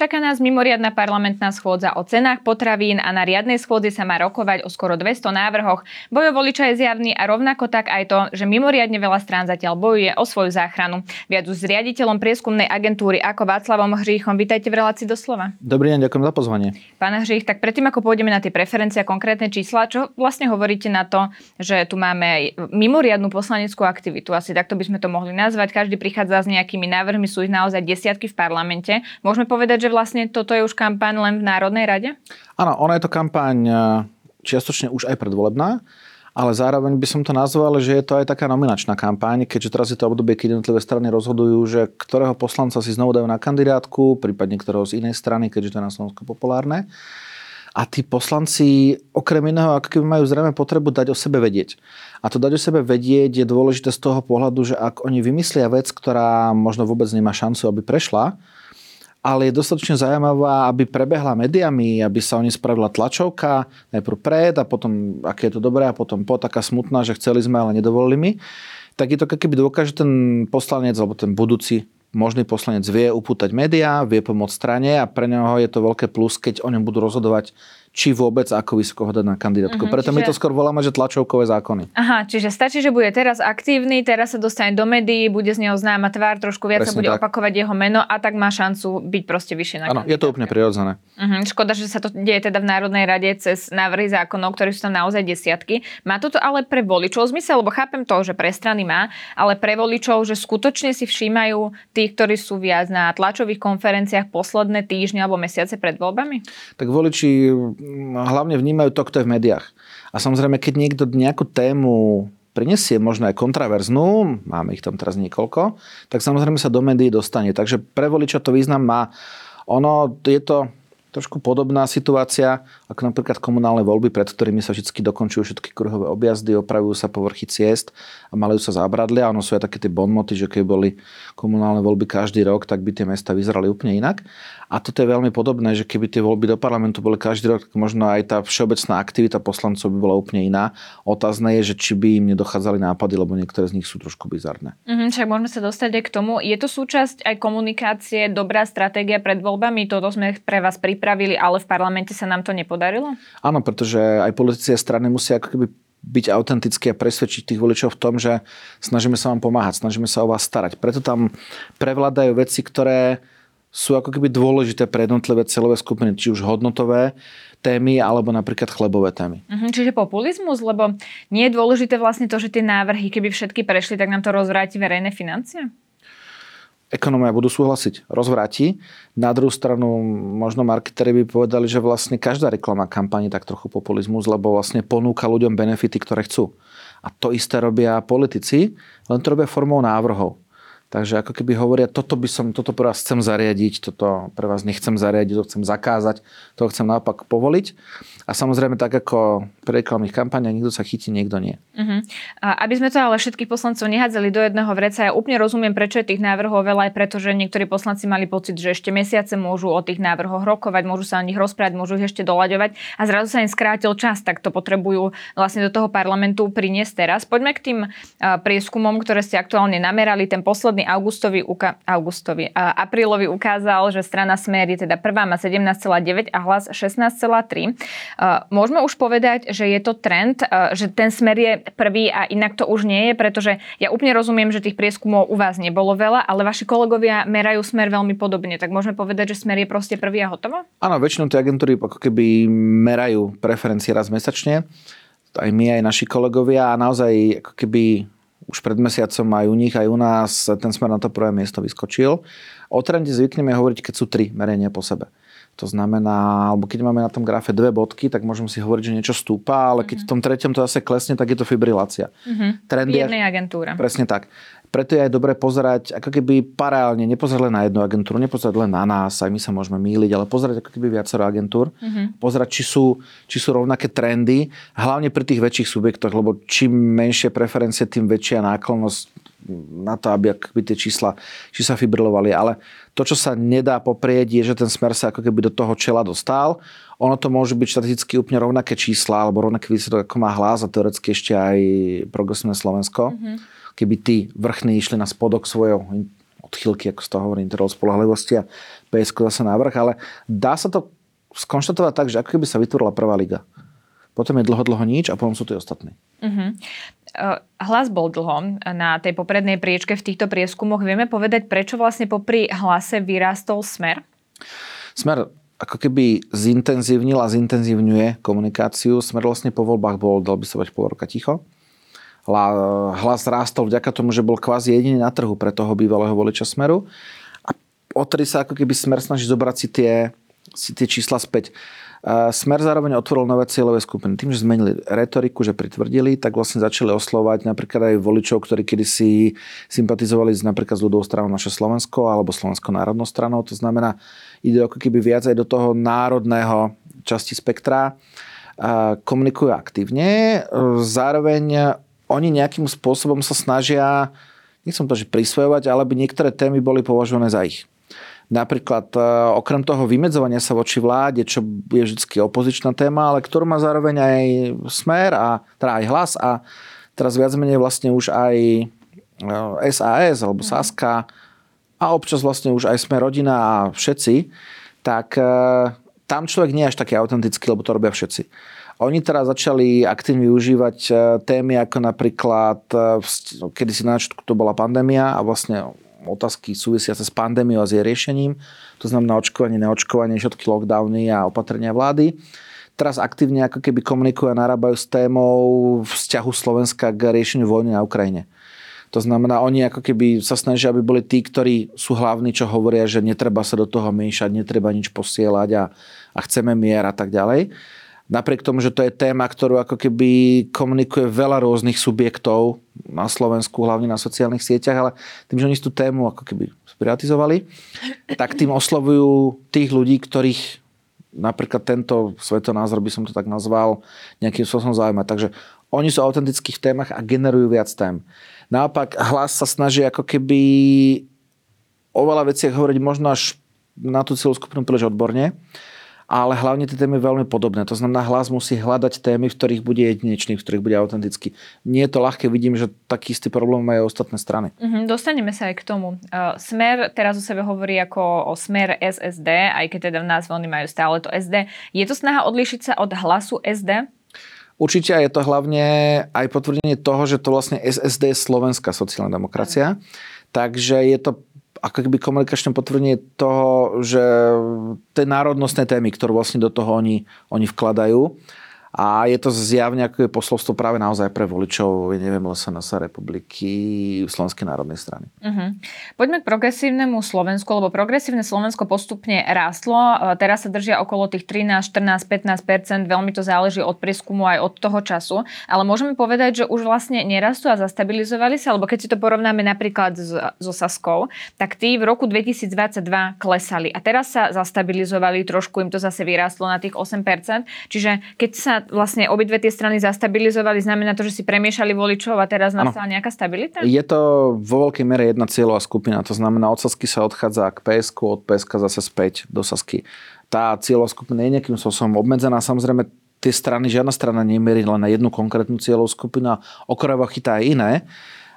Čaká nás mimoriadna parlamentná schôdza o cenách potravín a na riadnej schôdzi sa má rokovať o skoro 200 návrhoch. Bojo voliča je zjavný a rovnako tak aj to, že mimoriadne veľa strán zatiaľ bojuje o svoju záchranu. Viac už s riaditeľom prieskumnej agentúry ako Václavom Hříchom. Vítajte v relácii doslova. Dobrý deň, ďakujem za pozvanie. Pán Hřích, tak predtým ako pôjdeme na tie preferencie a konkrétne čísla, čo vlastne hovoríte na to, že tu máme mimoriadnu poslaneckú aktivitu, asi takto by sme to mohli nazvať. Každý prichádza s nejakými návrhmi, sú ich naozaj desiatky v parlamente. Môžeme povedať, že vlastne toto je už kampaň len v Národnej rade? Áno, ona je to kampaň e, čiastočne už aj predvolebná, ale zároveň by som to nazval, že je to aj taká nominačná kampaň, keďže teraz je to obdobie, keď jednotlivé strany rozhodujú, že ktorého poslanca si znovu dajú na kandidátku, prípadne ktorého z inej strany, keďže to je na Slovensku populárne. A tí poslanci okrem iného, ako keby majú zrejme potrebu dať o sebe vedieť. A to dať o sebe vedieť je dôležité z toho pohľadu, že ak oni vymyslia vec, ktorá možno vôbec nemá šancu, aby prešla, ale je dostatočne zaujímavá, aby prebehla médiami, aby sa o nej spravila tlačovka, najprv pred a potom, aké je to dobré a potom po, taká smutná, že chceli sme, ale nedovolili mi. Tak je to keby dôkaz, že ten poslanec alebo ten budúci možný poslanec vie upútať médiá, vie pomôcť strane a pre neho je to veľké plus, keď o ňom budú rozhodovať či vôbec ako vysoko ho dať na kandidátku. Uh-huh, Preto čiže... my to skôr voláme, že tlačovkové zákony. Aha, čiže stačí, že bude teraz aktívny, teraz sa dostane do médií, bude z neho známa tvár, trošku viac Presne sa bude tak. opakovať jeho meno a tak má šancu byť proste vyššie na Áno, je to úplne prirodzené. Uh-huh, škoda, že sa to deje teda v Národnej rade cez návrhy zákonov, ktorí sú tam naozaj desiatky. Má toto ale pre voličov zmysel, lebo chápem to, že pre strany má, ale pre voličov, že skutočne si všímajú tí, ktorí sú viac na tlačových konferenciách posledné týždne alebo mesiace pred voľbami? Tak voliči hlavne vnímajú to, kto je v médiách. A samozrejme, keď niekto nejakú tému prinesie možno aj kontraverznú, máme ich tam teraz niekoľko, tak samozrejme sa do médií dostane. Takže pre voliča to význam má. Ono je to trošku podobná situácia, ako napríklad komunálne voľby, pred ktorými sa vždy dokončujú všetky kruhové objazdy, opravujú sa povrchy ciest a malujú sa zábradlia. Ono sú aj také tie bonmoty, že keď boli komunálne voľby každý rok, tak by tie mesta vyzerali úplne inak. A toto je veľmi podobné, že keby tie voľby do parlamentu boli každý rok, tak možno aj tá všeobecná aktivita poslancov by bola úplne iná. Otázne je, že či by im nedochádzali nápady, lebo niektoré z nich sú trošku bizarné. Mm, však môžeme sa dostať aj k tomu. Je to súčasť aj komunikácie, dobrá stratégia pred voľbami? Toto sme pre vás pripravili, ale v parlamente sa nám to nepodarilo? Áno, pretože aj politici a strany musia ako keby byť autentický a presvedčiť tých voličov v tom, že snažíme sa vám pomáhať, snažíme sa o vás starať. Preto tam prevládajú veci, ktoré sú ako keby dôležité pre jednotlivé celové skupiny, či už hodnotové témy, alebo napríklad chlebové témy. Mhm, čiže populizmus, lebo nie je dôležité vlastne to, že tie návrhy, keby všetky prešli, tak nám to rozvráti verejné financie? Ekonomia budú súhlasiť, rozvráti. Na druhú stranu možno marketéri by povedali, že vlastne každá reklama kampani tak trochu populizmus, lebo vlastne ponúka ľuďom benefity, ktoré chcú. A to isté robia politici, len to robia formou návrhov. Takže ako keby hovoria, toto by som, toto pre vás chcem zariadiť, toto pre vás nechcem zariadiť, to chcem zakázať, to chcem naopak povoliť. A samozrejme tak ako pri reklamných kampaniach, niekto sa chytí, niekto nie. Uh-huh. A aby sme to ale všetkých poslancov nehádzali do jedného vreca, ja úplne rozumiem, prečo je tých návrhov veľa, aj preto, že niektorí poslanci mali pocit, že ešte mesiace môžu o tých návrhoch rokovať, môžu sa o nich rozprávať, môžu ich ešte doľaďovať a zrazu sa im skrátil čas, tak to potrebujú vlastne do toho parlamentu priniesť teraz. Poďme k tým prieskumom, ktoré ste aktuálne namerali. Ten posledný posledný augustový, uka- augustový a aprílový ukázal, že strana Smer je teda prvá má 17,9 a hlas 16,3. Môžeme už povedať, že je to trend, že ten Smer je prvý a inak to už nie je, pretože ja úplne rozumiem, že tých prieskumov u vás nebolo veľa, ale vaši kolegovia merajú Smer veľmi podobne. Tak môžeme povedať, že Smer je proste prvý a hotovo? Áno, väčšinou tie agentúry ako keby merajú preferencie raz mesačne aj my, aj naši kolegovia a naozaj ako keby už pred mesiacom aj u nich, aj u nás ten smer na to prvé miesto vyskočil. O trende zvykneme hovoriť, keď sú tri merenia po sebe. To znamená, alebo keď máme na tom grafe dve bodky, tak môžem si hovoriť, že niečo stúpa, ale keď v tom treťom to zase klesne, tak je to fibrilácia. Mm-hmm. Trend je, agentúra. Presne tak. Preto je aj dobre pozerať ako keby paralelne, nepozerať len na jednu agentúru, nepozerať len na nás, aj my sa môžeme míliť, ale pozerať ako keby viacero agentúr, mm-hmm. pozerať, či sú, či sú rovnaké trendy, hlavne pri tých väčších subjektoch, lebo čím menšie preferencie, tým väčšia náklonnosť na to, aby akoby tie čísla, či sa fibrilovali. Ale to, čo sa nedá poprieť, je, že ten smer sa ako keby do toho čela dostal. Ono to môže byť štatisticky úplne rovnaké čísla alebo rovnaké výsledok, ako má hlas a teoreticky ešte aj progresívne Slovensko. Mm-hmm. Keby tí vrchní išli na spodok svojho odchylky, ako z toho hovorí, interval spolahlivosti a PSK zase návrh, ale dá sa to skonštatovať tak, že ako keby sa vytvorila prvá liga. Potom je dlho, dlho nič a potom sú tí ostatní. Uh-huh. Hlas bol dlho na tej poprednej priečke v týchto prieskumoch. Vieme povedať, prečo vlastne popri hlase vyrástol smer? Smer ako keby zintenzívnil a zintenzívňuje komunikáciu. Smer vlastne po voľbách bol, dal by sa pol roka ticho. Hlas rástol vďaka tomu, že bol kvázi jediný na trhu pre toho bývalého voliča Smeru. A odtedy sa ako keby Smer snaží zobrať si tie, si tie čísla späť. Smer zároveň otvoril nové cieľové skupiny. Tým, že zmenili retoriku, že pritvrdili, tak vlastne začali oslovať napríklad aj voličov, ktorí kedysi sympatizovali s, napríklad s ľudovou stranou naše Slovensko alebo Slovensko národnou stranou. To znamená, ide ako keby viac aj do toho národného časti spektra. Komunikujú aktívne. Zároveň oni nejakým spôsobom sa snažia, nechcem to, že prisvojovať, ale by niektoré témy boli považované za ich. Napríklad e, okrem toho vymedzovania sa voči vláde, čo je vždy opozičná téma, ale ktorú má zároveň aj smer a teda aj hlas a teraz viac menej vlastne už aj SAS e, alebo mhm. Saska a občas vlastne už aj sme rodina a všetci, tak e, tam človek nie je až taký autentický, lebo to robia všetci. Oni teraz začali aktívne využívať témy ako napríklad, kedy si na to bola pandémia a vlastne otázky súvisiace s pandémiou a s jej riešením, to znamená očkovanie, neočkovanie, všetky lockdowny a opatrenia vlády. Teraz aktívne ako keby komunikujú a narábajú s témou vzťahu Slovenska k riešeniu vojny na Ukrajine. To znamená, oni ako keby sa snažia, aby boli tí, ktorí sú hlavní, čo hovoria, že netreba sa do toho miešať, netreba nič posielať a, a chceme mier a tak ďalej. Napriek tomu, že to je téma, ktorú ako keby komunikuje veľa rôznych subjektov na Slovensku, hlavne na sociálnych sieťach, ale tým, že oni tú tému ako keby sprivatizovali, tak tým oslovujú tých ľudí, ktorých napríklad tento svetonázor, by som to tak nazval, nejakým spôsobom zaujíma. Takže oni sú autentickí v témach a generujú viac tém. Naopak hlas sa snaží ako keby o veľa veciach hovoriť možno až na tú celú skupinu príliš odborne ale hlavne tie témy veľmi podobné. To znamená, hlas musí hľadať témy, v ktorých bude jedinečný, v ktorých bude autentický. Nie je to ľahké, vidím, že taký istý problém majú ostatné strany. Mm-hmm, dostaneme sa aj k tomu. Uh, smer teraz o sebe hovorí ako o smer SSD, aj keď teda v názve oni majú stále to SD. Je to snaha odlišiť sa od hlasu SD? Určite je to hlavne aj potvrdenie toho, že to vlastne SSD je slovenská sociálna demokracia. Takže je to ako keby komunikačné potvrdenie toho, že tie národnostné témy, ktoré vlastne do toho oni, oni vkladajú, a je to zjavne ako je posolstvo práve naozaj pre voličov, neviem, sa republiky Slovenskej národnej strany. Uh-huh. Poďme k progresívnemu Slovensku, lebo progresívne Slovensko postupne rástlo. Teraz sa držia okolo tých 13, 14, 15% veľmi to záleží od prieskumu aj od toho času. Ale môžeme povedať, že už vlastne nerastú a zastabilizovali sa, lebo keď si to porovnáme napríklad so Saskou, tak tí v roku 2022 klesali a teraz sa zastabilizovali, trošku im to zase vyrástlo na tých 8%. Čiže keď sa vlastne obidve tie strany zastabilizovali, znamená to, že si premiešali voličov a teraz nastala nejaká stabilita? Je to vo veľkej mere jedna cieľová skupina, to znamená od Sasky sa odchádza k PSK, od PSK zase späť do Sasky. Tá cieľová skupina je nejakým spôsobom obmedzená, samozrejme tie strany, žiadna strana nemierí len na jednu konkrétnu cieľovú skupinu a okrajovo chytá aj iné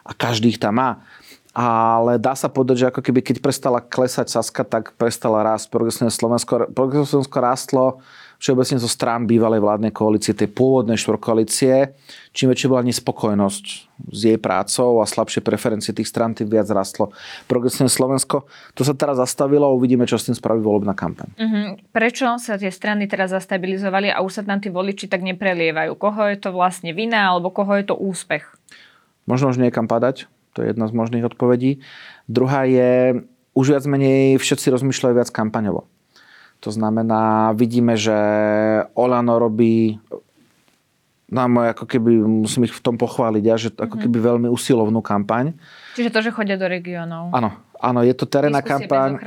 a každý ich tam má. Ale dá sa povedať, že ako keby keď prestala klesať Saska, tak prestala rásť progresívne Slovensko. Progresívne Slovensko rástlo všeobecne zo strán bývalej vládnej koalície, tej pôvodnej štvorkoalície, čím väčšia bola nespokojnosť s jej prácou a slabšie preferencie tých strán, tým viac rastlo progresívne Slovensko. To sa teraz zastavilo a uvidíme, čo s tým spraví volebná kampaň. Uh-huh. Prečo sa tie strany teraz zastabilizovali a už sa tam tí voliči tak neprelievajú? Koho je to vlastne vina alebo koho je to úspech? Možno už niekam padať, to je jedna z možných odpovedí. Druhá je, už viac menej všetci rozmýšľajú viac kampaňovo. To znamená, vidíme, že Olano robí na moje, ako keby, musím ich v tom pochváliť, ja, že ako keby veľmi usilovnú kampaň. Čiže to, že chodia do regiónov. Áno, áno, je to terénna kampaň.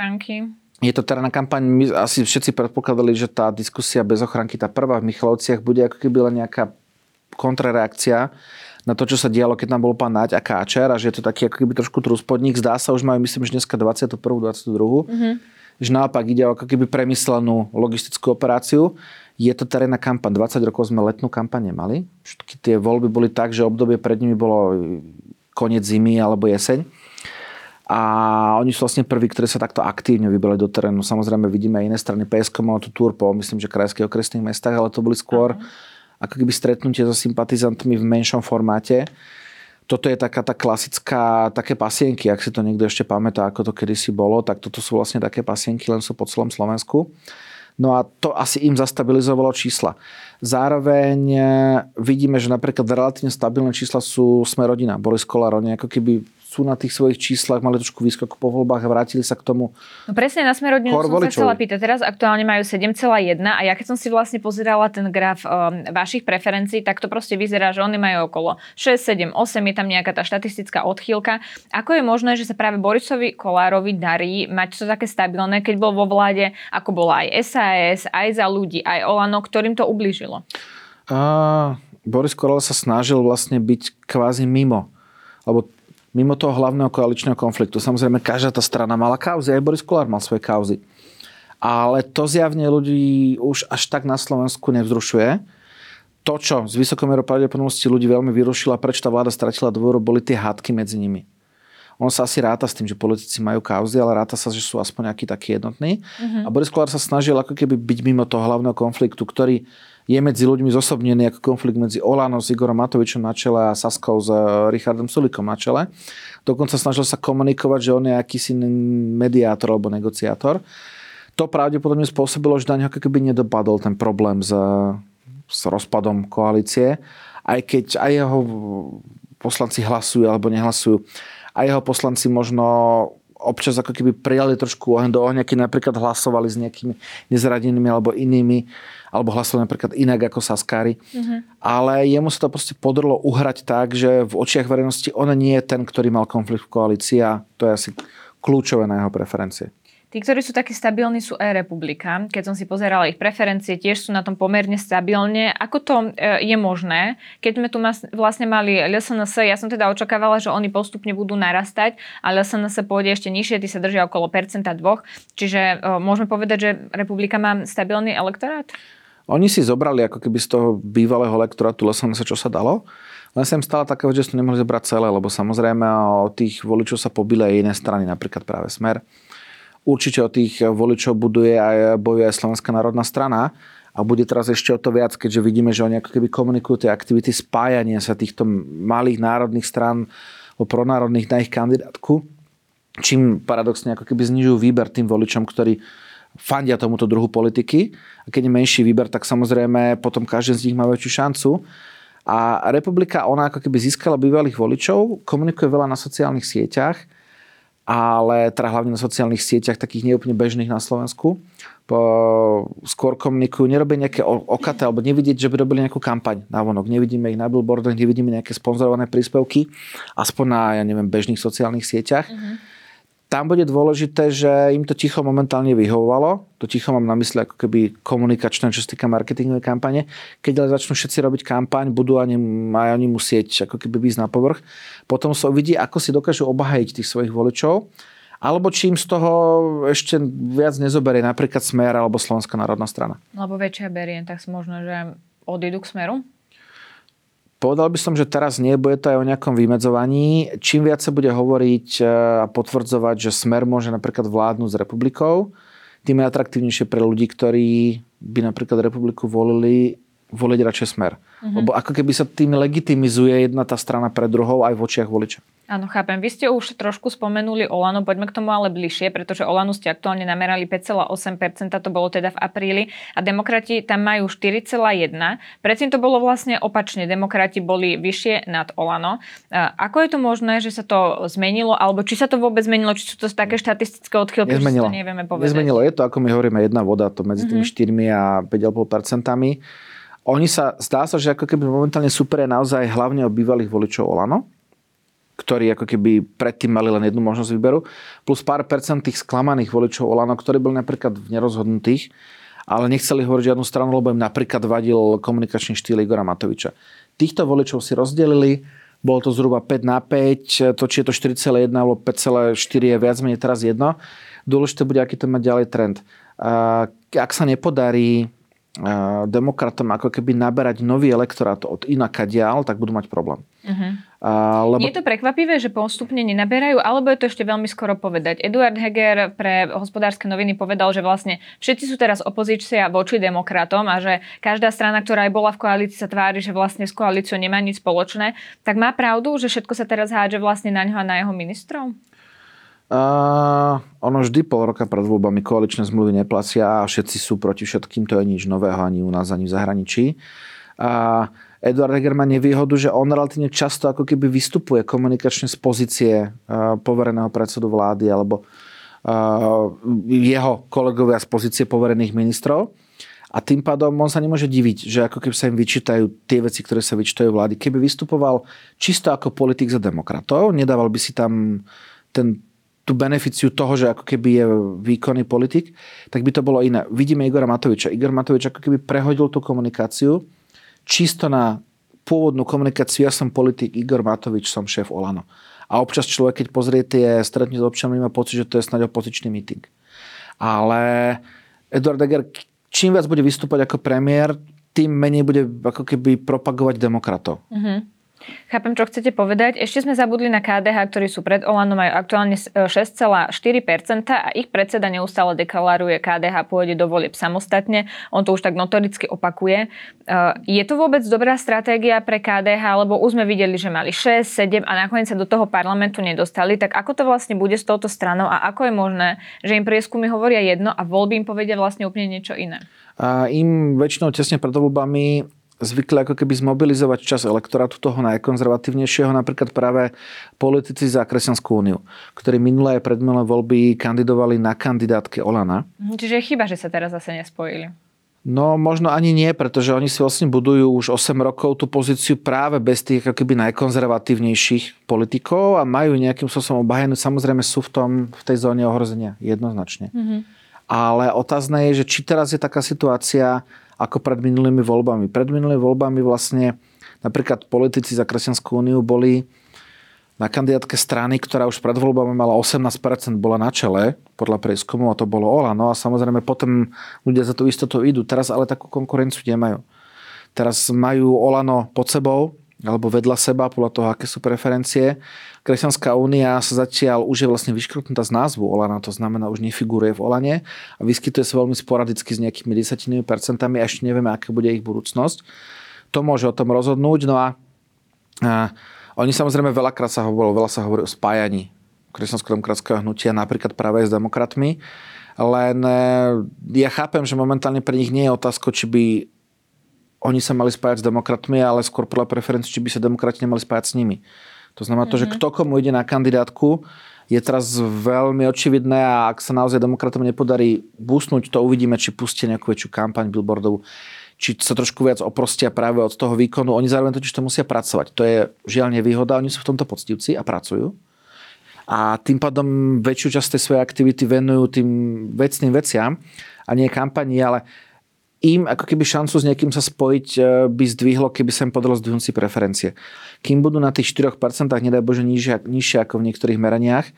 Je to terénna kampaň, my asi všetci predpokladali, že tá diskusia bez ochranky, tá prvá v Michalovciach, bude ako keby len nejaká kontrareakcia na to, čo sa dialo, keď tam bol pán Naď a Káčer a že je to taký ako keby trošku trúspodník. Zdá sa, už majú, myslím, že dneska 21. 22. Mm-hmm. Že naopak ide o ako keby premyslenú logistickú operáciu. Je to terénna kampaň. 20 rokov sme letnú kampaň nemali. Všetky tie voľby boli tak, že obdobie pred nimi bolo koniec zimy alebo jeseň. A oni sú vlastne prví, ktorí sa takto aktívne vybrali do terénu. Samozrejme vidíme aj iné strany. PSK malo tú túr po, myslím, že krajských okresných mestách, ale to boli skôr uh-huh ako keby stretnutie so sympatizantmi v menšom formáte. Toto je taká tá klasická, také pasienky, ak si to niekto ešte pamätá, ako to kedysi bolo, tak toto sú vlastne také pasienky, len sú po celom Slovensku. No a to asi im zastabilizovalo čísla. Zároveň e, vidíme, že napríklad relatívne stabilné čísla sú Sme rodina. Boris Kolár, oni ako keby sú na tých svojich číslach, mali trošku výskok po voľbách a vrátili sa k tomu. No presne na smer rodinu som voličov. sa chcela pýtať. Teraz aktuálne majú 7,1 a ja keď som si vlastne pozerala ten graf um, vašich preferencií, tak to proste vyzerá, že oni majú okolo 6, 7, 8, je tam nejaká tá štatistická odchýlka. Ako je možné, že sa práve Borisovi Kolárovi darí mať to také stabilné, keď bol vo vláde, ako bola aj SAS, aj za ľudí, aj Olano, ktorým to ublížilo? Uh, Boris Kolár sa snažil vlastne byť kvázi mimo. Lebo mimo toho hlavného koaličného konfliktu. Samozrejme, každá tá strana mala kauzy, aj Boris Kolár mal svoje kauzy. Ale to zjavne ľudí už až tak na Slovensku nevzrušuje. To, čo z vysokou pravdepodobnosti ľudí veľmi vyrušilo a prečo tá vláda stratila dôveru, boli tie hádky medzi nimi. On sa asi ráta s tým, že politici majú kauzy, ale ráta sa, že sú aspoň nejaký taký jednotný. Uh-huh. A Boris Kolár sa snažil ako keby byť mimo toho hlavného konfliktu, ktorý je medzi ľuďmi zosobnený ako konflikt medzi Olanom s Igorom Matovičom na čele a Saskou s eh, Richardom Sulikom na čele. Dokonca snažil sa komunikovať, že on je akýsi mediátor alebo negociátor. To pravdepodobne spôsobilo, že na ako keby nedopadol ten problém s, s rozpadom koalície, aj keď aj jeho poslanci hlasujú alebo nehlasujú. A jeho poslanci možno občas ako keby prijali trošku oheň do ohňa, keď napríklad hlasovali s nejakými nezradenými alebo inými alebo hlasoval napríklad inak ako Saskári. Uh-huh. Ale jemu sa to proste podrlo uhrať tak, že v očiach verejnosti on nie je ten, ktorý mal konflikt v koalícii a to je asi kľúčové na jeho preferencie. Tí, ktorí sú takí stabilní, sú e-republika. Keď som si pozerala ich preferencie, tiež sú na tom pomerne stabilne. Ako to e, je možné? Keď sme tu vlastne mali LSNS, ja som teda očakávala, že oni postupne budú narastať, ale LSNS pôjde ešte nižšie, tí sa držia okolo percenta dvoch. Čiže e, môžeme povedať, že republika má stabilný elektorát? Oni si zobrali ako keby z toho bývalého lektorátu sa čo sa dalo. Len sa im stala taká že to nemohli zobrať celé, lebo samozrejme o tých voličov sa pobili aj iné strany, napríklad práve Smer. Určite o tých voličov buduje aj, bojuje aj Slovenská národná strana a bude teraz ešte o to viac, keďže vidíme, že oni ako keby komunikujú tie aktivity spájania sa týchto malých národných strán o pronárodných na ich kandidátku, čím paradoxne ako keby znižujú výber tým voličom, ktorí fandia tomuto druhu politiky. A keď je menší výber, tak samozrejme potom každý z nich má väčšiu šancu. A republika, ona ako keby získala bývalých voličov, komunikuje veľa na sociálnych sieťach, ale teda hlavne na sociálnych sieťach, takých neúplne bežných na Slovensku. Po, skôr komunikujú, nerobia nejaké okaté, alebo nevidieť, že by robili nejakú kampaň na vonok. Nevidíme ich na billboardoch, nevidíme nejaké sponzorované príspevky, aspoň na, ja neviem, bežných sociálnych sieťach. Mm-hmm tam bude dôležité, že im to ticho momentálne vyhovovalo. To ticho mám na mysli ako keby komunikačné, čo sa týka marketingovej kampane. Keď ale začnú všetci robiť kampaň, budú ani, aj oni musieť ako keby ísť na povrch. Potom sa uvidí, ako si dokážu obahajiť tých svojich voličov. Alebo čím z toho ešte viac nezoberie napríklad Smer alebo Slovenská národná strana. Lebo väčšia berien, tak možno, že odídu k Smeru? Povedal by som, že teraz nie, bude to aj o nejakom vymedzovaní. Čím viac sa bude hovoriť e, a potvrdzovať, že Smer môže napríklad vládnuť s republikou, tým je atraktívnejšie pre ľudí, ktorí by napríklad republiku volili, voliť radšej Smer. Mm-hmm. Lebo ako keby sa tým legitimizuje jedna tá strana pred druhou aj v očiach voliča. Áno, chápem. Vy ste už trošku spomenuli Olano, poďme k tomu ale bližšie, pretože Olano ste aktuálne namerali 5,8%, to bolo teda v apríli a demokrati tam majú 4,1%. Predtým to bolo vlastne opačne, demokrati boli vyššie nad Olano. Ako je to možné, že sa to zmenilo, alebo či sa to vôbec zmenilo, či sú to také štatistické odchylky, že to nevieme povedať? Nezmenilo, je to, ako my hovoríme, jedna voda, to medzi tými mm-hmm. 4 a 5,5%. Oni sa, zdá sa, že ako keby momentálne super je naozaj hlavne o bývalých voličov Olano, ktorí ako keby predtým mali len jednu možnosť výberu, plus pár percent tých sklamaných voličov Olano, ktorí boli napríklad v nerozhodnutých, ale nechceli hovoriť žiadnu stranu, lebo im napríklad vadil komunikačný štýl Igora Matoviča. Týchto voličov si rozdelili, bolo to zhruba 5 na 5, to či je to 4,1 alebo 5,4 je viac menej teraz jedno. Dôležité bude, aký to má ďalej trend. Ak sa nepodarí demokratom ako keby naberať nový elektorát od inaka dial, tak budú mať problém. Uh-huh. A, lebo... Je to prekvapivé, že postupne nenaberajú, alebo je to ešte veľmi skoro povedať? Eduard Heger pre hospodárske noviny povedal, že vlastne všetci sú teraz opozícia voči demokratom a že každá strana, ktorá aj bola v koalícii, sa tvári, že vlastne s koalíciou nemá nič spoločné. Tak má pravdu, že všetko sa teraz hádže vlastne na ňo a na jeho ministrov? Uh, ono vždy pol roka pred voľbami koaličné zmluvy neplacia a všetci sú proti všetkým, to je nič nového ani u nás, ani v zahraničí. Uh, Eduard Heger má nevýhodu, že on relatívne často ako keby vystupuje komunikačne z pozície uh, povereného predsedu vlády alebo uh, jeho kolegovia z pozície poverených ministrov. A tým pádom on sa nemôže diviť, že ako keby sa im vyčítajú tie veci, ktoré sa vyčítajú vlády. Keby vystupoval čisto ako politik za demokratov, nedával by si tam ten tú beneficiu toho, že ako keby je výkonný politik, tak by to bolo iné. Vidíme Igora Matoviča. Igor Matovič ako keby prehodil tú komunikáciu čisto na pôvodnú komunikáciu. Ja som politik, Igor Matovič, som šéf Olano. A občas človek, keď pozrie tie stretnutie s občanmi, má pocit, že to je snáď opozičný meeting. Ale Eduard Eger, čím viac bude vystúpať ako premiér, tým menej bude ako keby propagovať demokratov. Mm-hmm. Chápem, čo chcete povedať. Ešte sme zabudli na KDH, ktorí sú pred Olanom, majú aktuálne 6,4% a ich predseda neustále deklaruje, KDH pôjde do volieb samostatne. On to už tak notoricky opakuje. Eh, je to vôbec dobrá stratégia pre KDH, lebo už sme videli, že mali 6, 7 a nakoniec sa do toho parlamentu nedostali. Tak ako to vlastne bude s touto stranou a ako je možné, že im prieskumy hovoria jedno a voľby im povedia vlastne úplne niečo iné? A im väčšinou tesne pred voľbami zvykli ako keby zmobilizovať čas elektorátu toho najkonzervatívnejšieho, napríklad práve politici za Kresťanskú úniu, ktorí minulé a predminulé voľby kandidovali na kandidátke Olana. Čiže je chyba, že sa teraz zase nespojili. No možno ani nie, pretože oni si vlastne budujú už 8 rokov tú pozíciu práve bez tých ako keby najkonzervatívnejších politikov a majú nejakým spôsobom obahenú. Samozrejme sú v, tom, v tej zóne ohrozenia jednoznačne. Mm-hmm. Ale otázne je, že či teraz je taká situácia, ako pred minulými voľbami. Pred minulými voľbami vlastne napríklad politici za Kresťanskú úniu boli na kandidátke strany, ktorá už pred voľbami mala 18%, bola na čele podľa prieskumu a to bolo Olano a samozrejme potom ľudia za tú istotu idú. Teraz ale takú konkurenciu nemajú. Teraz majú Olano pod sebou, alebo vedľa seba, podľa toho, aké sú preferencie. Kresťanská únia sa zatiaľ už je vlastne vyškrtnutá z názvu Olana, to znamená, už nefiguruje v Olane a vyskytuje sa veľmi sporadicky s nejakými desatinými percentami a ešte nevieme, aká bude ich budúcnosť. To môže o tom rozhodnúť. No a, a oni samozrejme veľakrát sa hovorilo, veľa sa hovorí o spájaní kresťansko-demokratského hnutia, napríklad práve s demokratmi. Len e, ja chápem, že momentálne pre nich nie je otázka, či by oni sa mali spájať s demokratmi, ale skôr podľa preferencií, či by sa demokrati nemali spájať s nimi. To znamená mm-hmm. to, že mhm. kto komu ide na kandidátku, je teraz veľmi očividné a ak sa naozaj demokratom nepodarí busnúť, to uvidíme, či pustia nejakú väčšiu kampaň billboardovú, či sa trošku viac oprostia práve od toho výkonu. Oni zároveň totiž to musia pracovať. To je žiaľ nevýhoda, oni sú v tomto poctivci a pracujú. A tým pádom väčšiu časť tej svojej aktivity venujú tým vecným veciam a nie kampani, ale im ako keby šancu s niekým sa spojiť e, by zdvihlo, keby sa im podalo zdvihnúť si preferencie. Kým budú na tých 4%, nedaj Bože, nižšie, nižšie ako v niektorých meraniach,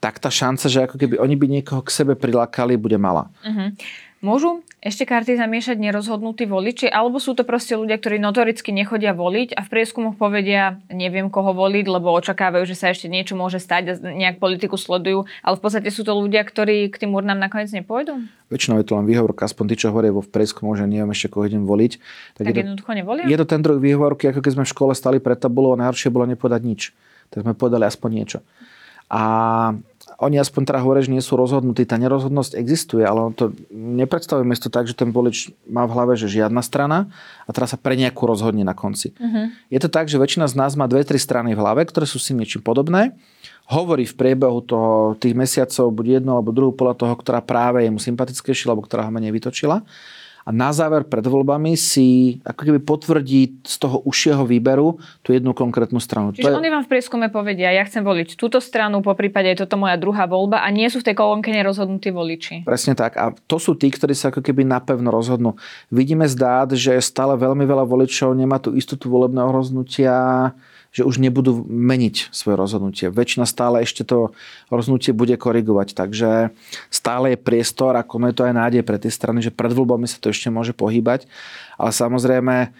tak tá šanca, že ako keby oni by niekoho k sebe prilákali, bude malá. Uh-huh. Môžu ešte karty zamiešať nerozhodnutí voliči, alebo sú to proste ľudia, ktorí notoricky nechodia voliť a v prieskumoch povedia, neviem koho voliť, lebo očakávajú, že sa ešte niečo môže stať a nejak politiku sledujú, ale v podstate sú to ľudia, ktorí k tým urnám nakoniec nepôjdu? Väčšinou je to len výhovorka, aspoň tí, čo hovoria vo prieskumu, že neviem ešte koho idem voliť. Tak, tak je jednoducho nevolia? Je to ten druh výhovorky, ako keď sme v škole stali pred tabulou a najhoršie bolo nepovedať nič. Tak sme povedali aspoň niečo. A oni aspoň teda hovoria, že nie sú rozhodnutí. Tá nerozhodnosť existuje, ale to nepredstavujeme si to tak, že ten volič má v hlave, že žiadna strana a teraz sa pre nejakú rozhodne na konci. Uh-huh. Je to tak, že väčšina z nás má dve, tri strany v hlave, ktoré sú si niečím podobné. Hovorí v priebehu toho, tých mesiacov buď jednu alebo druhú podľa toho, ktorá práve je mu sympatickejšia alebo ktorá ho menej vytočila. A na záver pred voľbami si ako keby potvrdí z toho užšieho výberu tú jednu konkrétnu stranu. Čiže to je... oni vám v prieskume povedia, ja chcem voliť túto stranu, po prípade je toto moja druhá voľba a nie sú v tej kolónke nerozhodnutí voliči. Presne tak. A to sú tí, ktorí sa ako keby napevno rozhodnú. Vidíme zdát, že stále veľmi veľa voličov nemá tú istotu volebného rozhodnutia že už nebudú meniť svoje rozhodnutie. Väčšina stále ešte to rozhodnutie bude korigovať. Takže stále je priestor, ako je to aj nádej pre tie strany, že pred voľbami sa to ešte môže pohýbať. Ale samozrejme,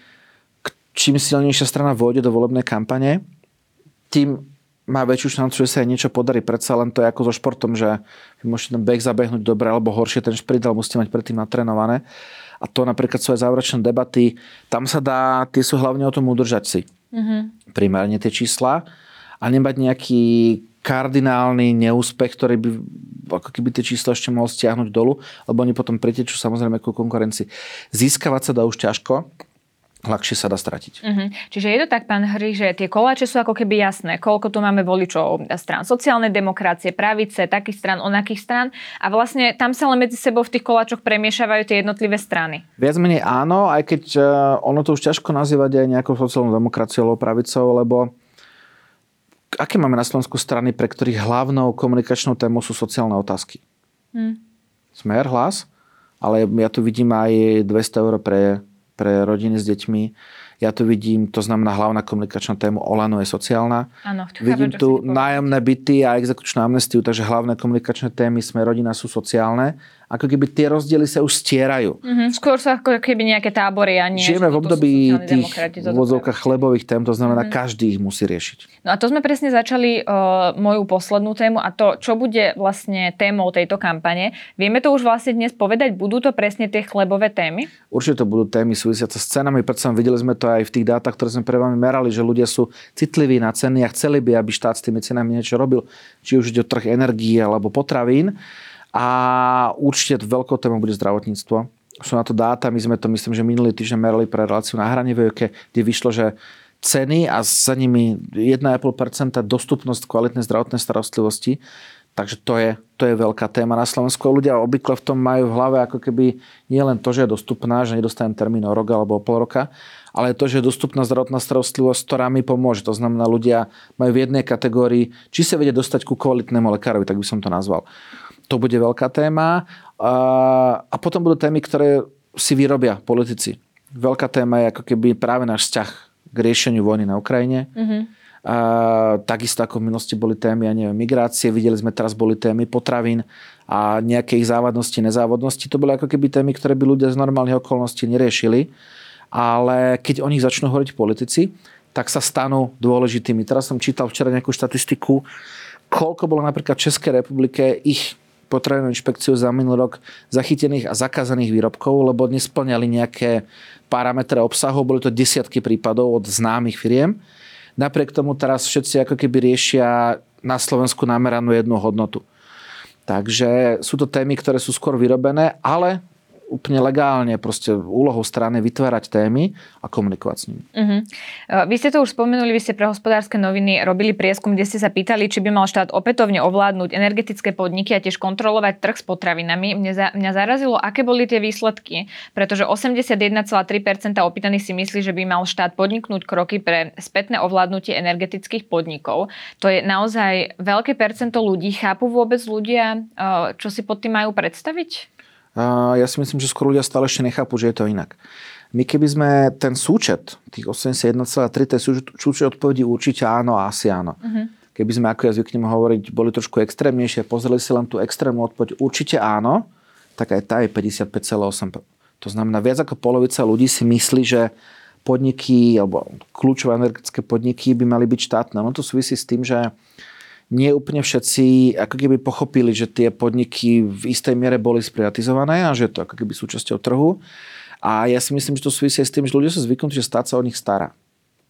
čím silnejšia strana vôjde do volebnej kampane, tým má väčšiu šancu, že sa aj niečo podarí. Predsa len to je ako so športom, že vy môžete ten beh zabehnúť dobre alebo horšie, ten šprint, ale musíte mať predtým natrenované. A to napríklad sú aj záverečné debaty. Tam sa dá, tie sú hlavne o tom udržať si mm-hmm. primárne tie čísla a nemať nejaký kardinálny neúspech, ktorý by ako keby tie čísla ešte mohol stiahnuť dolu, lebo oni potom pretečú samozrejme ku konkurencii. Získavať sa dá už ťažko, ľahšie sa dá stratiť. Uh-huh. Čiže je to tak, pán Hry, že tie koláče sú ako keby jasné, koľko tu máme voličov strán sociálnej demokracie, pravice, takých stran, onakých stran a vlastne tam sa len medzi sebou v tých koláčoch premiešavajú tie jednotlivé strany. Viac menej áno, aj keď uh, ono to už ťažko nazývať aj nejakou sociálnou demokraciou alebo pravicou, lebo aké máme na Slovensku strany, pre ktorých hlavnou komunikačnou témou sú sociálne otázky? Hmm. Smer, hlas, ale ja tu vidím aj 200 eur pre pre rodiny s deťmi. Ja tu vidím, to znamená hlavná komunikačná téma Olano je sociálna. Áno, vidím tu nájomné byty a exekučnú amnestiu, takže hlavné komunikačné témy sme rodina sú sociálne ako keby tie rozdiely sa už stierajú. Mm-hmm. Skôr sa ako keby nejaké tábory a nie. Žijeme v období tých vôdzovkách chlebových tém, to znamená, mm-hmm. každý ich musí riešiť. No a to sme presne začali uh, moju poslednú tému a to, čo bude vlastne témou tejto kampane. Vieme to už vlastne dnes povedať, budú to presne tie chlebové témy? Určite to budú témy súvisiace s cenami, preto videli sme to aj v tých dátach, ktoré sme pre vami merali, že ľudia sú citliví na ceny a chceli by, aby štát s tými cenami niečo robil, či už ide o trh energie alebo potravín. A určite veľkou témou bude zdravotníctvo. Sú na to dáta, my sme to myslím, že minulý týždeň merali pre reláciu na hrane Vojke, kde vyšlo, že ceny a za nimi 1,5% dostupnosť kvalitnej zdravotnej starostlivosti. Takže to je, to je veľká téma na Slovensku. Ľudia obvykle v tom majú v hlave ako keby nie len to, že je dostupná, že nedostanem termín o rok alebo o pol roka, ale to, že je dostupná zdravotná starostlivosť, ktorá mi pomôže. To znamená, ľudia majú v jednej kategórii, či sa vedia dostať ku kvalitnému lekárovi, tak by som to nazval to bude veľká téma. A, a potom budú témy, ktoré si vyrobia politici. Veľká téma je ako keby práve náš vzťah k riešeniu vojny na Ukrajine. Mm-hmm. A, takisto ako v minulosti boli témy, ja neviem, migrácie, videli sme teraz boli témy potravín a nejaké ich závadnosti, nezávodnosti. To boli ako keby témy, ktoré by ľudia z normálnych okolností neriešili. Ale keď o nich začnú hovoriť politici, tak sa stanú dôležitými. Teraz som čítal včera nejakú štatistiku, koľko bolo napríklad v Českej republike ich potravinovú inšpekciu za minulý rok zachytených a zakázaných výrobkov, lebo nesplňali nejaké parametre obsahu, boli to desiatky prípadov od známych firiem. Napriek tomu teraz všetci ako keby riešia na Slovensku nameranú jednu hodnotu. Takže sú to témy, ktoré sú skôr vyrobené, ale úplne legálne proste úlohou strany vytvárať témy a komunikovať s nimi. Uh-huh. Vy ste to už spomenuli, vy ste pre hospodárske noviny robili prieskum, kde ste sa pýtali, či by mal štát opätovne ovládnuť energetické podniky a tiež kontrolovať trh s potravinami. Mne, za, mňa zarazilo, aké boli tie výsledky, pretože 81,3% opýtaných si myslí, že by mal štát podniknúť kroky pre spätné ovládnutie energetických podnikov. To je naozaj veľké percento ľudí. Chápu vôbec ľudia, čo si pod tým majú predstaviť? Ja si myslím, že skoro ľudia stále ešte nechápu, že je to inak. My keby sme ten súčet, tých 81,3, ten súčet odpovedí určite áno a asi áno. Uh-huh. Keby sme, ako ja zvyknem hovoriť, boli trošku extrémnejšie, pozreli si len tú extrémnu odpoveď určite áno, tak aj tá je 55,8. To znamená, viac ako polovica ľudí si myslí, že podniky alebo kľúčové energetické podniky by mali byť štátne. No to súvisí s tým, že nie úplne všetci ako keby pochopili, že tie podniky v istej miere boli sprivatizované a že to ako keby súčasťou trhu. A ja si myslím, že to súvisí s tým, že ľudia sú zvyknutí, že stát sa o nich stará.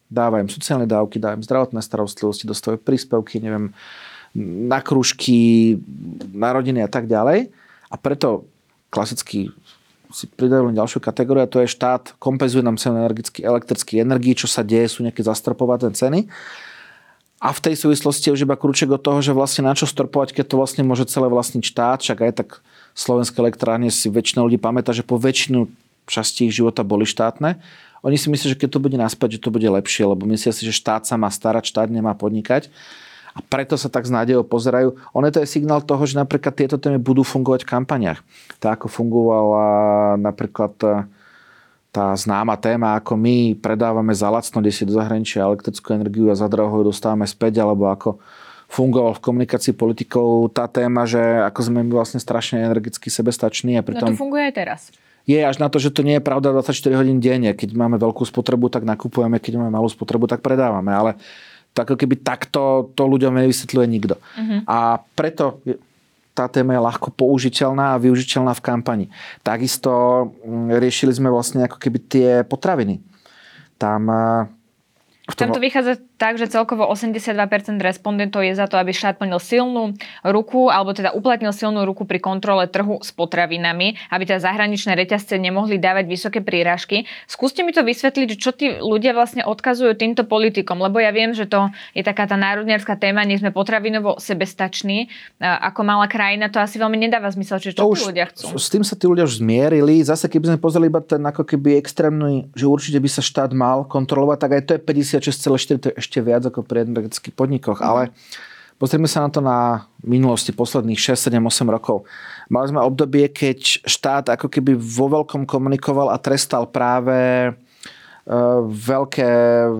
Dávajú im sociálne dávky, dávajú im zdravotné starostlivosti, dostávajú príspevky, neviem, na kružky, na rodiny a tak ďalej. A preto klasicky si pridajú len ďalšiu kategóriu a to je štát kompenzuje nám cenu elektrických energií, čo sa deje, sú nejaké zastropovaté ceny. A v tej súvislosti je už iba kruček od toho, že vlastne na čo storpovať, keď to vlastne môže celé vlastniť štát, však aj tak slovenské elektrárne si väčšina ľudí pamätá, že po väčšinu časti ich života boli štátne. Oni si myslia, že keď to bude naspäť, že to bude lepšie, lebo myslia si, že štát sa má starať, štát nemá podnikať. A preto sa tak s nádejou pozerajú. Ono to je signál toho, že napríklad tieto témy budú fungovať v kampaniach. Tak ako fungovala napríklad e, tá známa téma, ako my predávame za lacno desi do zahraničia elektrickú energiu a za draho ju dostávame späť, alebo ako fungoval v komunikácii politikov tá téma, že ako sme my vlastne strašne energicky sebestační. A pritom... No to funguje aj teraz je až na to, že to nie je pravda 24 hodín denne. Keď máme veľkú spotrebu, tak nakupujeme, keď máme malú spotrebu, tak predávame. Ale tak keby takto to ľuďom nevysvetľuje nikto. Uh-huh. A preto tá téma je ľahko použiteľná a využiteľná v kampani. Takisto mm, riešili sme vlastne ako keby tie potraviny. Tam tam to vychádza tak, že celkovo 82% respondentov je za to, aby štát plnil silnú ruku, alebo teda uplatnil silnú ruku pri kontrole trhu s potravinami, aby teda zahraničné reťazce nemohli dávať vysoké príražky. Skúste mi to vysvetliť, čo tí ľudia vlastne odkazujú týmto politikom, lebo ja viem, že to je taká tá národniarská téma, nie sme potravinovo sebestační. Ako malá krajina to asi veľmi nedáva zmysel, čiže čo tí ľudia chcú? S tým sa tí ľudia už zmierili. Zase keby sme pozreli iba ten ako keby extrémny, že určite by sa štát mal kontrolovať, tak aj to je 56,4, to je ešte viac ako pri energetických podnikoch, ale pozrieme sa na to na minulosti posledných 6, 7, 8 rokov. Mali sme obdobie, keď štát ako keby vo veľkom komunikoval a trestal práve e, veľké,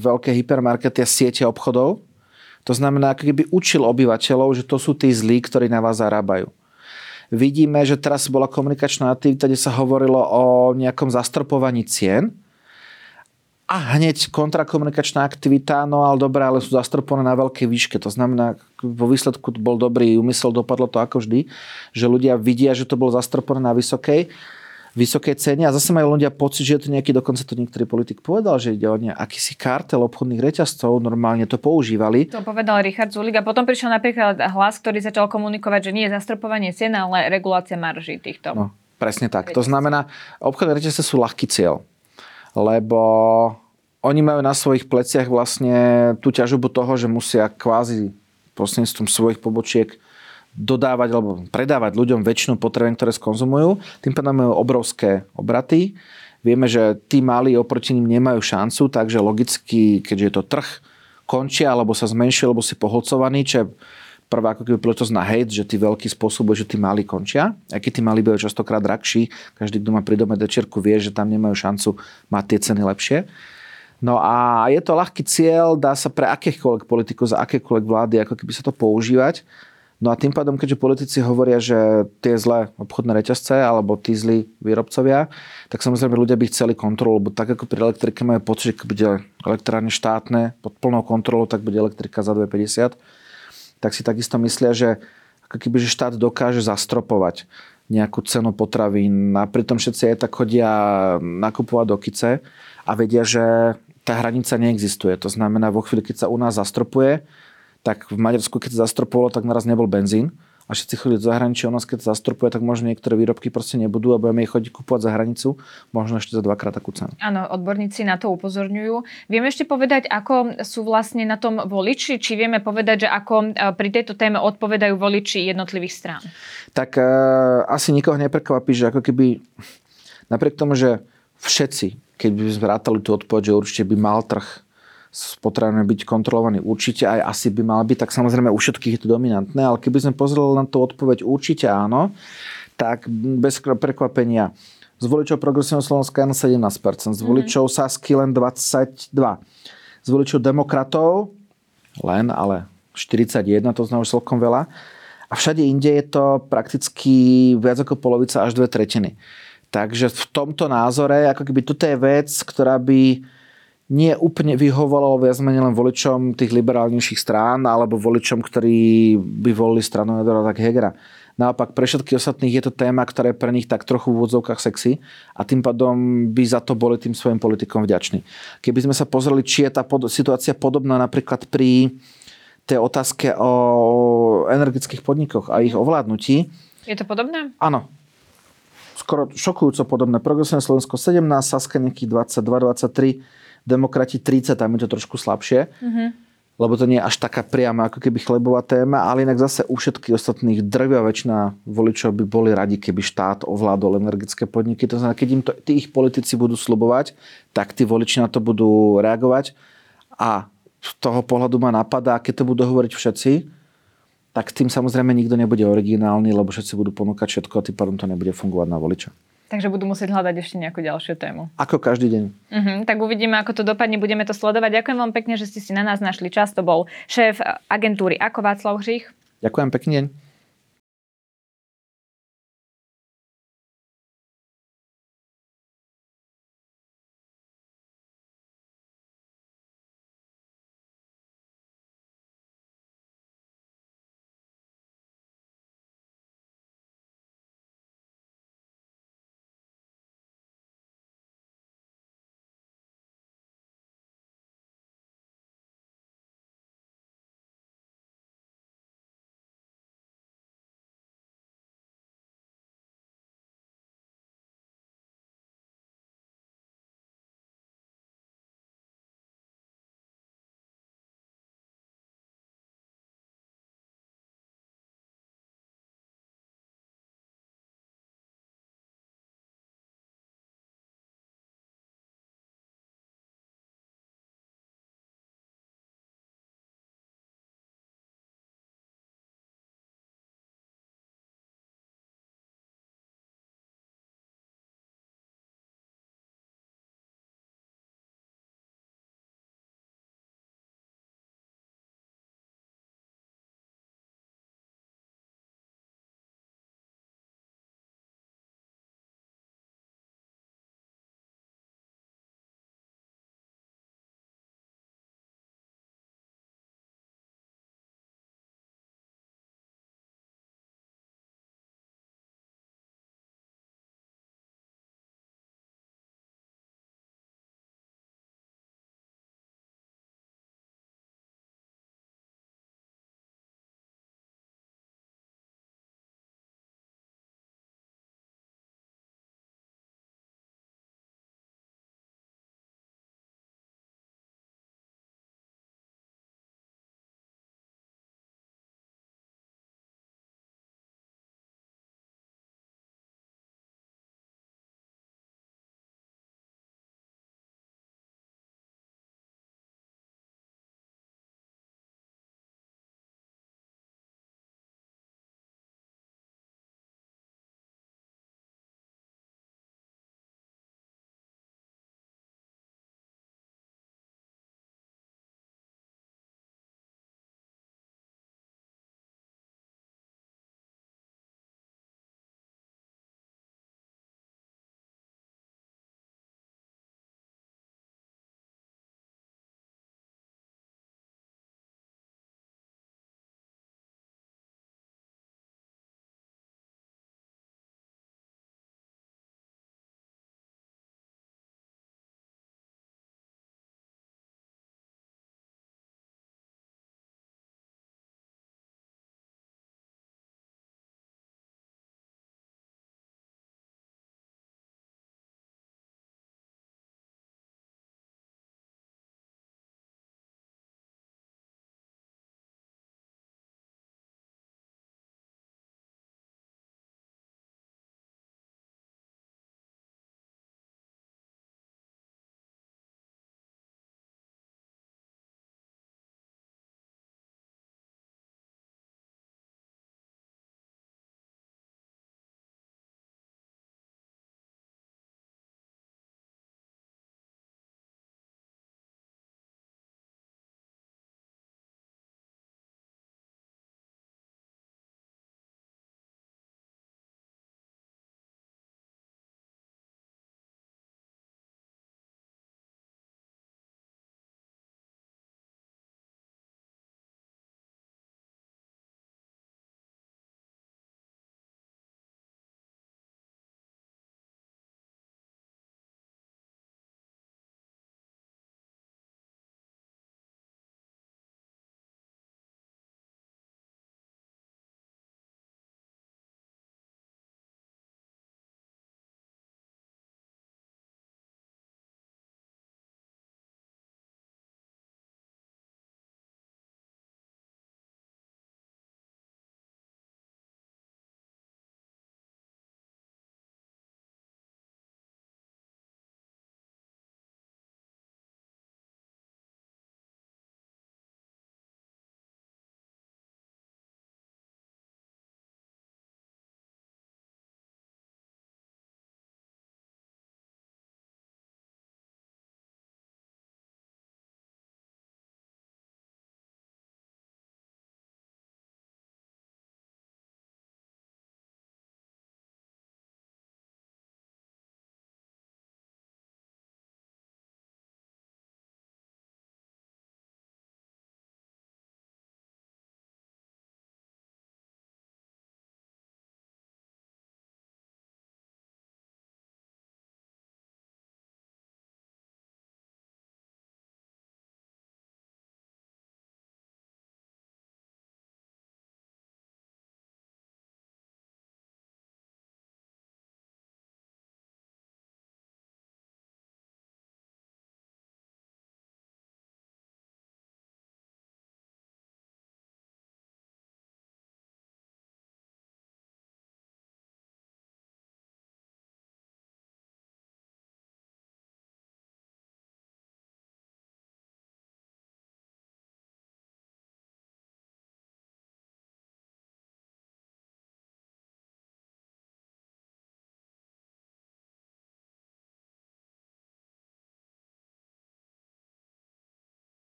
veľké hypermarkety a siete obchodov. To znamená, ako keby učil obyvateľov, že to sú tí zlí, ktorí na vás zarábajú. Vidíme, že teraz bola komunikačná aktivita, kde sa hovorilo o nejakom zastropovaní cien a hneď kontrakomunikačná aktivita, no ale dobré, ale sú zastrponé na veľkej výške. To znamená, vo výsledku bol dobrý úmysel, dopadlo to ako vždy, že ľudia vidia, že to bolo zastrponé na vysokej, vysokej cene a zase majú ľudia pocit, že je to nejaký, dokonca to niektorý politik povedal, že ide o nejaký si kartel obchodných reťazcov, normálne to používali. To povedal Richard Zulik a potom prišiel napríklad hlas, ktorý začal komunikovať, že nie je zastrpovanie cien, ale regulácia marží týchto. No, presne tak. To znamená, obchodné reťazce sú ľahký cieľ lebo oni majú na svojich pleciach vlastne tú ťažobu toho, že musia kvázi prostredníctvom svojich pobočiek dodávať alebo predávať ľuďom väčšinu potravín, ktoré skonzumujú. Tým pádom majú obrovské obraty. Vieme, že tí malí oproti ním nemajú šancu, takže logicky, keďže je to trh, končia alebo sa zmenšujú, alebo si poholcovaní, čo je prvá ako keby príležitosť na hate, že tí veľkí spôsobujú, že tí malí končia. Aj keď tí malí budú častokrát drahší, každý, kto má pri dome dečerku, vie, že tam nemajú šancu mať tie ceny lepšie. No a je to ľahký cieľ, dá sa pre akékoľvek politiku, za akékoľvek vlády, ako keby sa to používať. No a tým pádom, keďže politici hovoria, že tie zlé obchodné reťazce alebo tí zlí výrobcovia, tak samozrejme ľudia by chceli kontrolu, lebo tak ako pri elektrike majú pocit, že keď bude elektrárne štátne pod plnou kontrolou, tak bude elektrika za 2,50 tak si takisto myslia, že ako keby, že štát dokáže zastropovať nejakú cenu potravín a pritom všetci aj tak chodia nakupovať do kice a vedia, že tá hranica neexistuje. To znamená, vo chvíli, keď sa u nás zastropuje, tak v Maďarsku, keď sa zastropovalo, tak naraz nebol benzín a všetci chodí do zahraničia, u nás keď sa zastrupuje, tak možno niektoré výrobky proste nebudú a budeme ich chodiť kúpovať za hranicu, možno ešte za dvakrát takú cenu. Áno, odborníci na to upozorňujú. Vieme ešte povedať, ako sú vlastne na tom voliči, či vieme povedať, že ako e, pri tejto téme odpovedajú voliči jednotlivých strán? Tak uh, asi nikoho neprekvapí, že ako keby napriek tomu, že všetci, keď by sme vrátali tú odpoveď, že určite by mal trh potrebujeme byť kontrolovaný určite, aj asi by mal byť, tak samozrejme u všetkých je to dominantné, ale keby sme pozreli na tú odpoveď určite áno, tak bez prekvapenia z voličov progresívneho Slovenska len 17%, z mhm. voličov mm. Sasky len 22%, z voličov demokratov len, ale 41, to znamená už celkom veľa. A všade inde je to prakticky viac ako polovica až dve tretiny. Takže v tomto názore, ako keby toto je vec, ktorá by nie úplne vyhovalo viac menej len voličom tých liberálnejších strán alebo voličom, ktorí by volili stranu Edora tak Hegera. Naopak pre všetkých ostatných je to téma, ktorá je pre nich tak trochu v úvodzovkách sexy a tým pádom by za to boli tým svojim politikom vďační. Keby sme sa pozreli, či je tá pod- situácia podobná napríklad pri tej otázke o energetických podnikoch a ich ovládnutí. Je to podobné? Áno. Skoro šokujúco podobné. Progresívne Slovensko 17, Saska nejakých 22, 23 demokrati 30, tam je to trošku slabšie. Mm-hmm. lebo to nie je až taká priama ako keby chlebová téma, ale inak zase u všetkých ostatných drvia väčšina voličov by boli radi, keby štát ovládol energetické podniky. To znamená, keď im to, tí ich politici budú slubovať, tak tí voliči na to budú reagovať a z toho pohľadu ma napadá, keď to budú hovoriť všetci, tak tým samozrejme nikto nebude originálny, lebo všetci budú ponúkať všetko a tým pádom to nebude fungovať na voliča. Takže budú musieť hľadať ešte nejakú ďalšiu tému. Ako každý deň. Uh-huh, tak uvidíme, ako to dopadne, budeme to sledovať. Ďakujem vám pekne, že ste si na nás našli čas. To bol šéf agentúry Ako Václav Hřích. Ďakujem pekný deň.